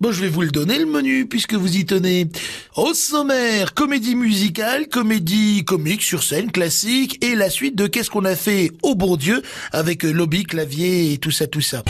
Bon, je vais vous le donner le menu puisque vous y tenez. Au sommaire, comédie musicale, comédie comique sur scène classique et la suite de Qu'est-ce qu'on a fait au bon Dieu avec lobby, clavier et tout ça, tout ça.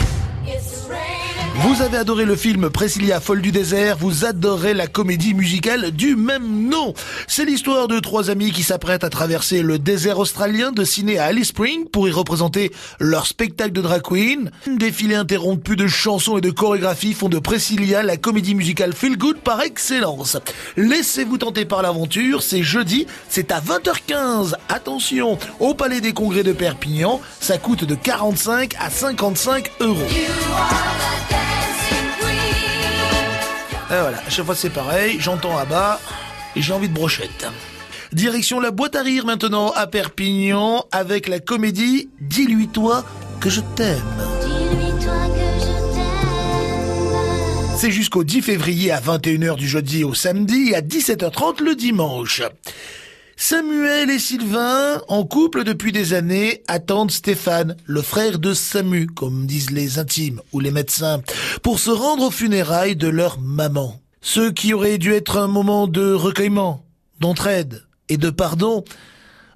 Vous avez adoré le film Priscilla folle du désert, vous adorez la comédie musicale du même nom. C'est l'histoire de trois amis qui s'apprêtent à traverser le désert australien de ciné à Alice Spring pour y représenter leur spectacle de drag queen. Un défilé interrompu de chansons et de chorégraphies font de Priscilla la comédie musicale feel good par excellence. Laissez-vous tenter par l'aventure, c'est jeudi, c'est à 20h15. Attention, au Palais des Congrès de Perpignan, ça coûte de 45 à 55 euros. Et voilà, à chaque fois c'est pareil, j'entends à bas et j'ai envie de brochette. Direction la boîte à rire maintenant à Perpignan avec la comédie Dis-lui-toi que je t'aime. C'est jusqu'au 10 février à 21h du jeudi au samedi et à 17h30 le dimanche. Samuel et Sylvain, en couple depuis des années, attendent Stéphane, le frère de Samu, comme disent les intimes ou les médecins, pour se rendre aux funérailles de leur maman. Ce qui aurait dû être un moment de recueillement, d'entraide et de pardon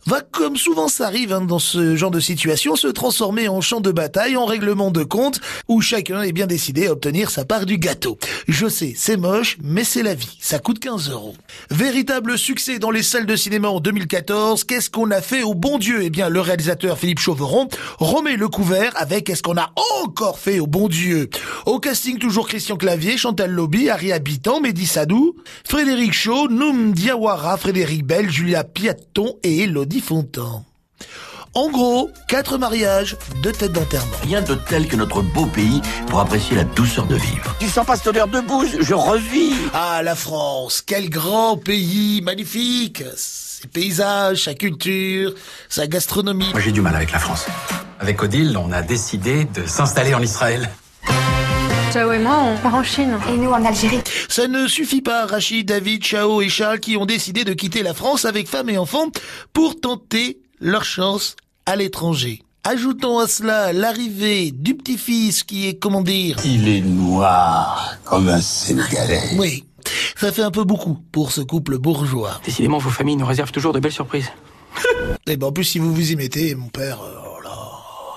va, comme souvent ça arrive hein, dans ce genre de situation, se transformer en champ de bataille, en règlement de compte, où chacun est bien décidé à obtenir sa part du gâteau. Je sais, c'est moche, mais c'est la vie. Ça coûte 15 euros. Véritable succès dans les salles de cinéma en 2014. Qu'est-ce qu'on a fait au bon Dieu? Eh bien, le réalisateur Philippe Chauveron remet le couvert avec Qu'est-ce qu'on a encore fait au bon Dieu? Au casting, toujours Christian Clavier, Chantal Lobby, Harry Habitant, Mehdi Sadou, Frédéric Shaw, Noum Diawara, Frédéric Bell, Julia Piaton et Elodie Fontan. En gros, quatre mariages, deux têtes d'enterrement. Rien de tel que notre beau pays pour apprécier la douceur de vivre. Tu sens pas cette odeur de bouse? Je revis Ah, la France, quel grand pays, magnifique Ses paysages, sa culture, sa gastronomie. Moi j'ai du mal avec la France. Avec Odile, on a décidé de s'installer en Israël. Chao et moi, on part en Chine. Et nous en Algérie. Ça ne suffit pas, Rachid, David, Chao et Charles qui ont décidé de quitter la France avec femmes et enfants pour tenter leur chance à l'étranger. Ajoutons à cela l'arrivée du petit-fils qui est, comment dire... Il est noir comme un Sénégalais. Oui, ça fait un peu beaucoup pour ce couple bourgeois. Décidément, vos familles nous réservent toujours de belles surprises. Et ben en plus, si vous vous y mettez, mon père... euh,